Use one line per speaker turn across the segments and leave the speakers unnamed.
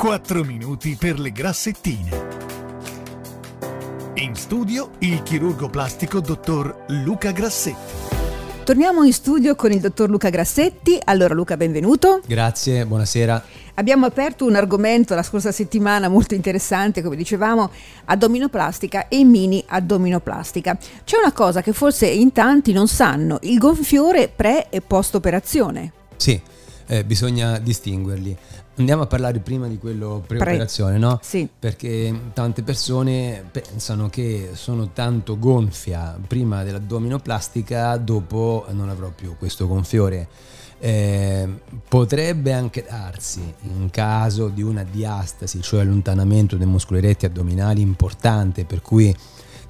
4 minuti per le grassettine. In studio il chirurgo plastico dottor Luca Grassetti.
Torniamo in studio con il dottor Luca Grassetti. Allora Luca, benvenuto.
Grazie, buonasera.
Abbiamo aperto un argomento la scorsa settimana molto interessante, come dicevamo, addominoplastica e mini addominoplastica. C'è una cosa che forse in tanti non sanno, il gonfiore pre e post operazione.
Sì, eh, bisogna distinguerli. Andiamo a parlare prima di quello pre-operazione, Pre. no?
Sì.
Perché tante persone pensano che sono tanto gonfia prima dell'addominoplastica, dopo non avrò più questo gonfiore. Eh, potrebbe anche darsi in caso di una diastasi, cioè allontanamento dei muscoli retti addominali importante, per cui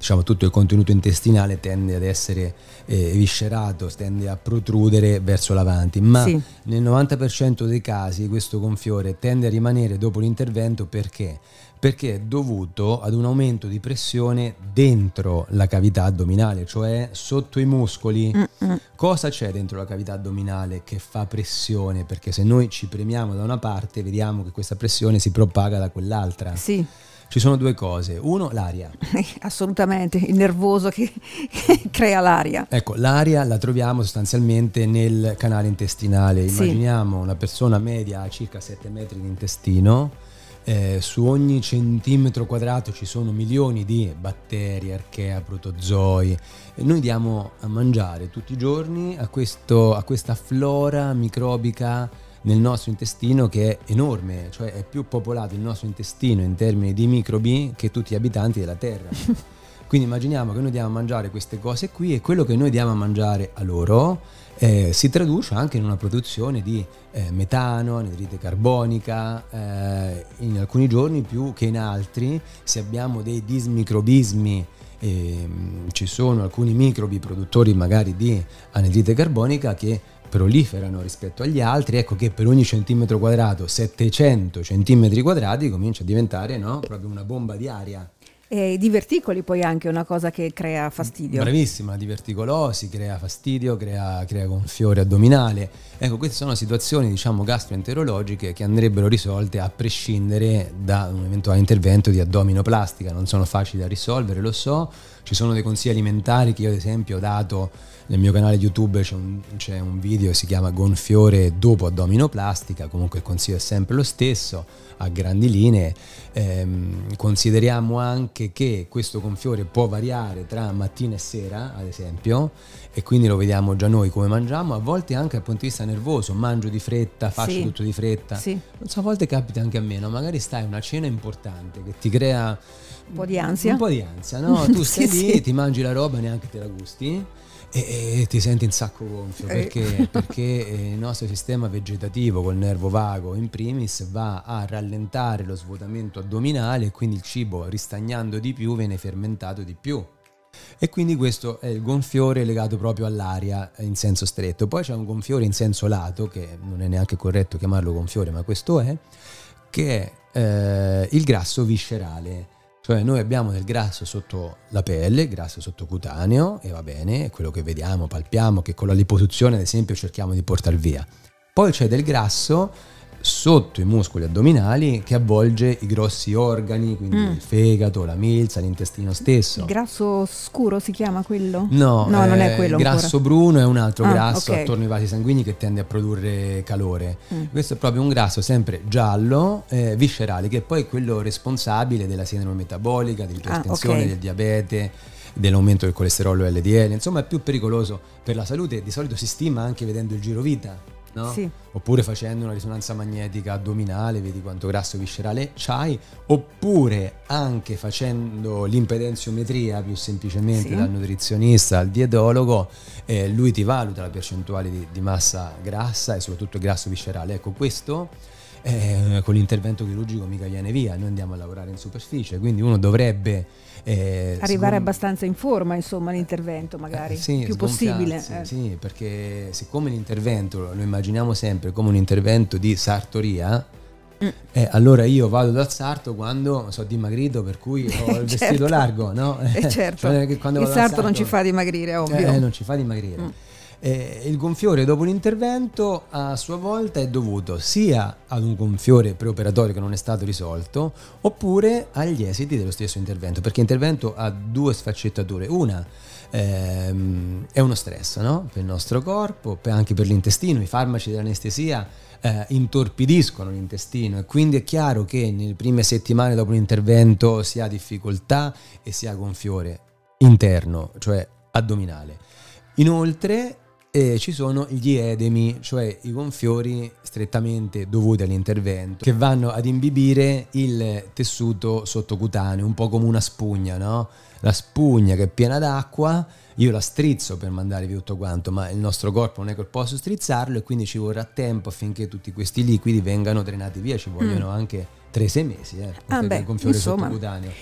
diciamo, tutto il contenuto intestinale tende ad essere eh, viscerato, tende a protrudere verso l'avanti, ma sì. nel 90% dei casi questo gonfiore tende a rimanere dopo l'intervento perché? Perché è dovuto ad un aumento di pressione dentro la cavità addominale, cioè sotto i muscoli. Mm-mm. Cosa c'è dentro la cavità addominale che fa pressione? Perché se noi ci premiamo da una parte, vediamo che questa pressione si propaga da quell'altra.
Sì
ci sono due cose. Uno, l'aria.
Assolutamente, il nervoso che, che, crea l'aria.
Ecco, l'aria la troviamo sostanzialmente nel canale intestinale. Immaginiamo sì. una persona media a circa 7 metri di intestino. Eh, su ogni centimetro quadrato ci sono milioni di batteri, archea, protozoi e noi diamo a mangiare tutti i giorni a, questo, a questa flora microbica nel nostro intestino che è enorme, cioè è più popolato il nostro intestino in termini di microbi che tutti gli abitanti della Terra. Quindi immaginiamo che noi diamo a mangiare queste cose qui e quello che noi diamo a mangiare a loro eh, si traduce anche in una produzione di eh, metano, anidride carbonica, eh, in alcuni giorni più che in altri, se abbiamo dei dismicrobismi ehm, ci sono alcuni microbi produttori magari di anidride carbonica che proliferano rispetto agli altri, ecco che per ogni centimetro quadrato, 700 centimetri quadrati, comincia a diventare no, proprio una bomba di aria.
E diverticoli poi anche una cosa che crea fastidio.
Bravissima, diverticolosi crea fastidio, crea, crea gonfiore addominale. Ecco, queste sono situazioni diciamo gastroenterologiche che andrebbero risolte a prescindere da un eventuale intervento di addominoplastica. Non sono facili da risolvere, lo so. Ci sono dei consigli alimentari che io ad esempio ho dato nel mio canale YouTube c'è un, c'è un video che si chiama Gonfiore dopo addominoplastica, comunque il consiglio è sempre lo stesso, a grandi linee. Ehm, consideriamo anche che questo gonfiore può variare tra mattina e sera, ad esempio, e quindi lo vediamo già noi come mangiamo, a volte anche dal punto di vista nervoso, mangio di fretta, faccio sì. tutto di fretta.
Sì.
Non so, a volte capita anche a me, no? magari stai a una cena importante che ti crea
un po' di ansia.
Un po' di ansia, no? Tu stai sì, lì, ti mangi la roba, neanche te la gusti e, e, ti senti in sacco gonfio eh. perché, perché il nostro sistema vegetativo col nervo vago in primis va a rallentare lo svuotamento addominale e quindi il cibo ristagnando di più viene fermentato di più. E quindi questo è il gonfiore legato proprio all'aria in senso stretto. Poi c'è un gonfiore in senso lato che non è neanche corretto chiamarlo gonfiore ma questo è che è eh, il grasso viscerale cioè noi abbiamo del grasso sotto la pelle, grasso sottocutaneo, e va bene, è quello che vediamo, palpiamo, che con la liposuzione ad esempio cerchiamo di portare via. Poi c'è del grasso sotto i muscoli addominali che avvolge i grossi organi, quindi mm. il fegato, la milza, l'intestino stesso.
Il grasso scuro si chiama quello?
No,
no
eh,
non è quello.
Il grasso
ancora.
bruno è un altro
ah,
grasso
okay.
attorno ai vasi sanguigni che tende a produrre calore. Mm. Questo è proprio un grasso sempre giallo, eh, viscerale, che è poi quello responsabile della sindrome metabolica, dell'ipertensione, ah, okay. del diabete dell'aumento del colesterolo LDL, insomma è più pericoloso per la salute, di solito si stima anche vedendo il giro vita no?
Sì.
Oppure facendo una risonanza magnetica addominale, vedi quanto grasso viscerale c'hai, oppure anche facendo l'impedenziometria più semplicemente sì. dal nutrizionista al dietologo, eh, lui ti valuta la percentuale di, di massa grassa e soprattutto il grasso viscerale. Ecco, questo eh, con l'intervento chirurgico mica viene via, noi andiamo a lavorare in superficie, quindi uno dovrebbe...
Eh, Arrivare sgom- abbastanza in forma, insomma, l'intervento magari,
eh, sì,
più possibile.
Eh. Sì, perché siccome l'intervento lo immaginiamo sempre come un intervento di sartoria, mm. eh, allora io vado dal sarto quando sono dimagrito, per cui ho il certo. vestito largo, no?
Eh, certo. cioè, il sarto, sarto, non ci fa dimagrire, ovvio.
Eh, non ci fa dimagrire. Mm. Eh, il gonfiore dopo l'intervento a sua volta è dovuto sia ad un gonfiore preoperatorio che non è stato risolto oppure agli esiti dello stesso intervento, perché l'intervento ha due sfaccettature. Una ehm, è uno stress no? per il nostro corpo, anche per l'intestino, i farmaci dell'anestesia eh, intorpidiscono l'intestino e quindi è chiaro che nelle prime settimane dopo l'intervento si ha difficoltà e si ha gonfiore interno, cioè addominale. Inoltre e ci sono gli edemi, cioè i gonfiori strettamente dovuti all'intervento, che vanno ad imbibire il tessuto sottocutaneo, un po' come una spugna, no? La spugna che è piena d'acqua, io la strizzo per mandare via tutto quanto, ma il nostro corpo non è che posso strizzarlo e quindi ci vorrà tempo affinché tutti questi liquidi vengano drenati via, ci vogliono mm. anche 3-6 mesi eh,
ah beh, insomma.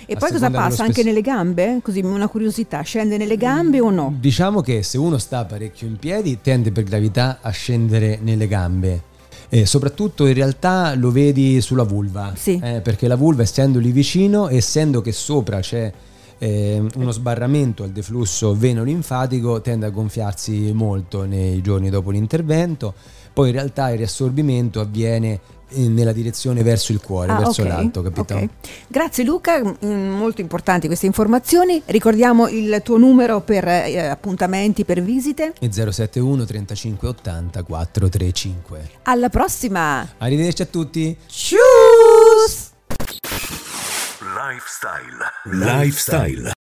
E poi cosa passa? Anche nelle gambe? Così una curiosità, scende nelle gambe o no?
Diciamo che se uno sta parecchio in piedi tende per gravità a scendere nelle gambe. E soprattutto in realtà lo vedi sulla vulva,
sì.
eh, perché la vulva essendo lì vicino, essendo che sopra c'è eh, uno sbarramento al deflusso veno-linfatico, tende a gonfiarsi molto nei giorni dopo l'intervento, poi in realtà il riassorbimento avviene nella direzione verso il cuore, ah, verso okay, l'alto, capito? Okay.
Grazie Luca, mm, molto importanti queste informazioni. Ricordiamo il tuo numero per eh, appuntamenti, per visite.
È 071 35 80 435.
Alla prossima!
Arrivederci a tutti.
Tschüss!
Lifestyle. Lifestyle.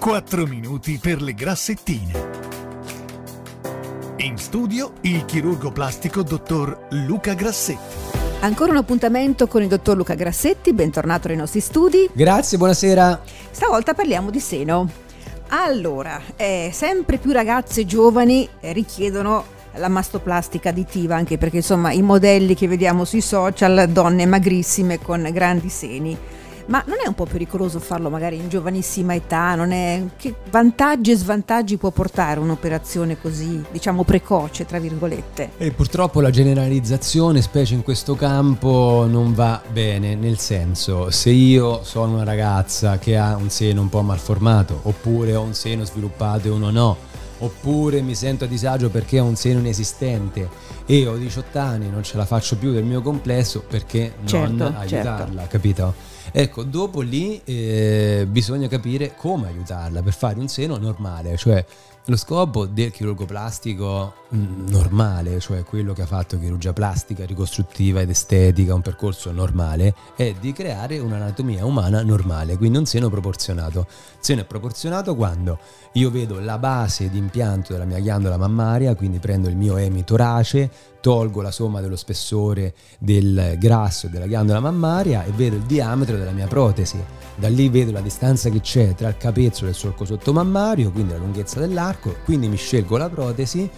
4 minuti per le grassettine. In studio il chirurgo plastico dottor Luca Grassetti.
Ancora un appuntamento con il dottor Luca Grassetti, bentornato nei nostri studi.
Grazie, buonasera.
Stavolta parliamo di seno. Allora, eh, sempre più ragazze giovani richiedono la mastoplastica additiva, anche perché insomma i modelli che vediamo sui social, donne magrissime con grandi seni. Ma non è un po' pericoloso farlo magari in giovanissima età? È... Che vantaggi e svantaggi può portare un'operazione così, diciamo, precoce, tra virgolette?
E purtroppo la generalizzazione, specie in questo campo, non va bene, nel senso, se io sono una ragazza che ha un seno un po' malformato, oppure ho un seno sviluppato e uno no, oppure mi sento a disagio perché ho un seno inesistente e ho 18 anni, non ce la faccio più del mio complesso, perché
certo,
non aiutarla, certo. capito? Ecco, dopo lì eh, bisogna capire come aiutarla per fare un seno normale, cioè lo scopo del chirurgo plastico normale, cioè quello che ha fatto chirurgia plastica, ricostruttiva ed estetica, un percorso normale, è di creare un'anatomia umana normale, quindi un seno proporzionato. Il seno è proporzionato quando io vedo la base di impianto della mia ghiandola mammaria, quindi prendo il mio emitorace, tolgo la somma dello spessore del grasso della ghiandola mammaria e vedo il diametro della mia protesi. Da lì vedo la distanza che c'è tra il capezzolo e il solco sottomammario, quindi la lunghezza dell'arco, quindi mi scelgo la protesi,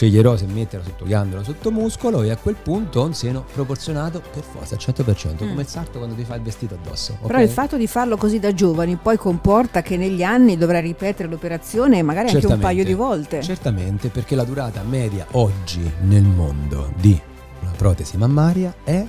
sceglierò se metterla sotto ghiandola o sotto muscolo e a quel punto ho un seno proporzionato per forza al 100%, mm. come il sarto quando ti fa il vestito addosso.
Okay? Però il fatto di farlo così da giovani poi comporta che negli anni dovrai ripetere l'operazione magari anche un paio di volte.
Certamente, perché la durata media oggi nel mondo di una protesi mammaria è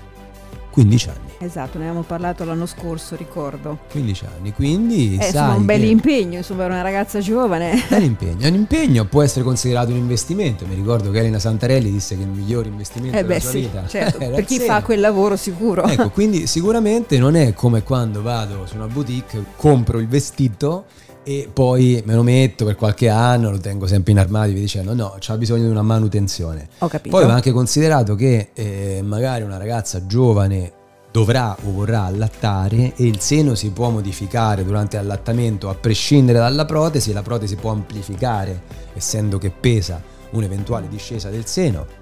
15 anni.
Esatto, ne abbiamo parlato l'anno scorso, ricordo.
15 anni, quindi...
È eh, un bel impegno, insomma, per una ragazza giovane.
Bel impegno, un impegno può essere considerato un investimento. Mi ricordo che Elena Santarelli disse che il miglior investimento eh beh, della sua
sì,
vita
certo, per chi fa quel lavoro sicuro.
Ecco, quindi sicuramente non è come quando vado su una boutique, compro il vestito e poi me lo metto per qualche anno, lo tengo sempre in armadio, vi dicendo no, c'ha bisogno di una manutenzione.
Ho capito.
Poi va anche considerato che eh, magari una ragazza giovane dovrà o vorrà allattare e il seno si può modificare durante l'allattamento a prescindere dalla protesi, la protesi può amplificare essendo che pesa un'eventuale discesa del seno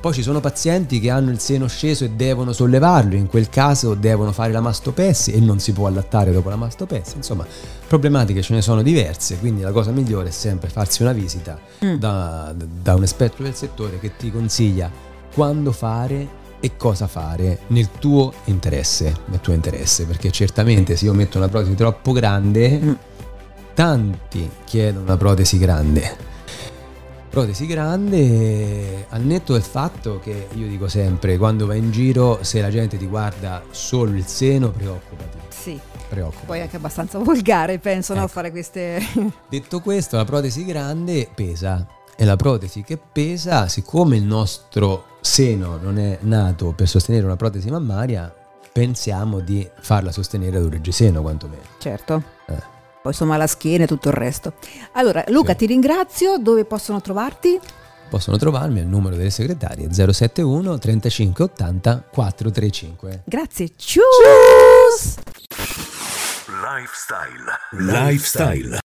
poi ci sono pazienti che hanno il seno sceso e devono sollevarlo, in quel caso devono fare la mastopessi e non si può allattare dopo la mastopessi. Insomma, problematiche ce ne sono diverse, quindi la cosa migliore è sempre farsi una visita mm. da, da un esperto del settore che ti consiglia quando fare e cosa fare nel tuo interesse, nel tuo interesse, perché certamente se io metto una protesi troppo grande, mm. tanti chiedono una protesi grande Protesi grande, al netto del fatto che io dico sempre, quando vai in giro, se la gente ti guarda solo il seno, preoccupati.
Sì.
Preoccupati.
Poi anche abbastanza volgare, penso,
ecco.
no? Fare queste...
Detto questo, la protesi grande pesa. E la protesi che pesa, siccome il nostro seno non è nato per sostenere una protesi mammaria, pensiamo di farla sostenere ad un reggiseno quantomeno.
Certo.
Eh.
Poi insomma la schiena e tutto il resto. Allora, Luca,
Sì.
ti ringrazio. Dove possono trovarti?
Possono trovarmi al numero delle segretarie 071 35 80 435.
Grazie. Ciao!
Lifestyle. Lifestyle.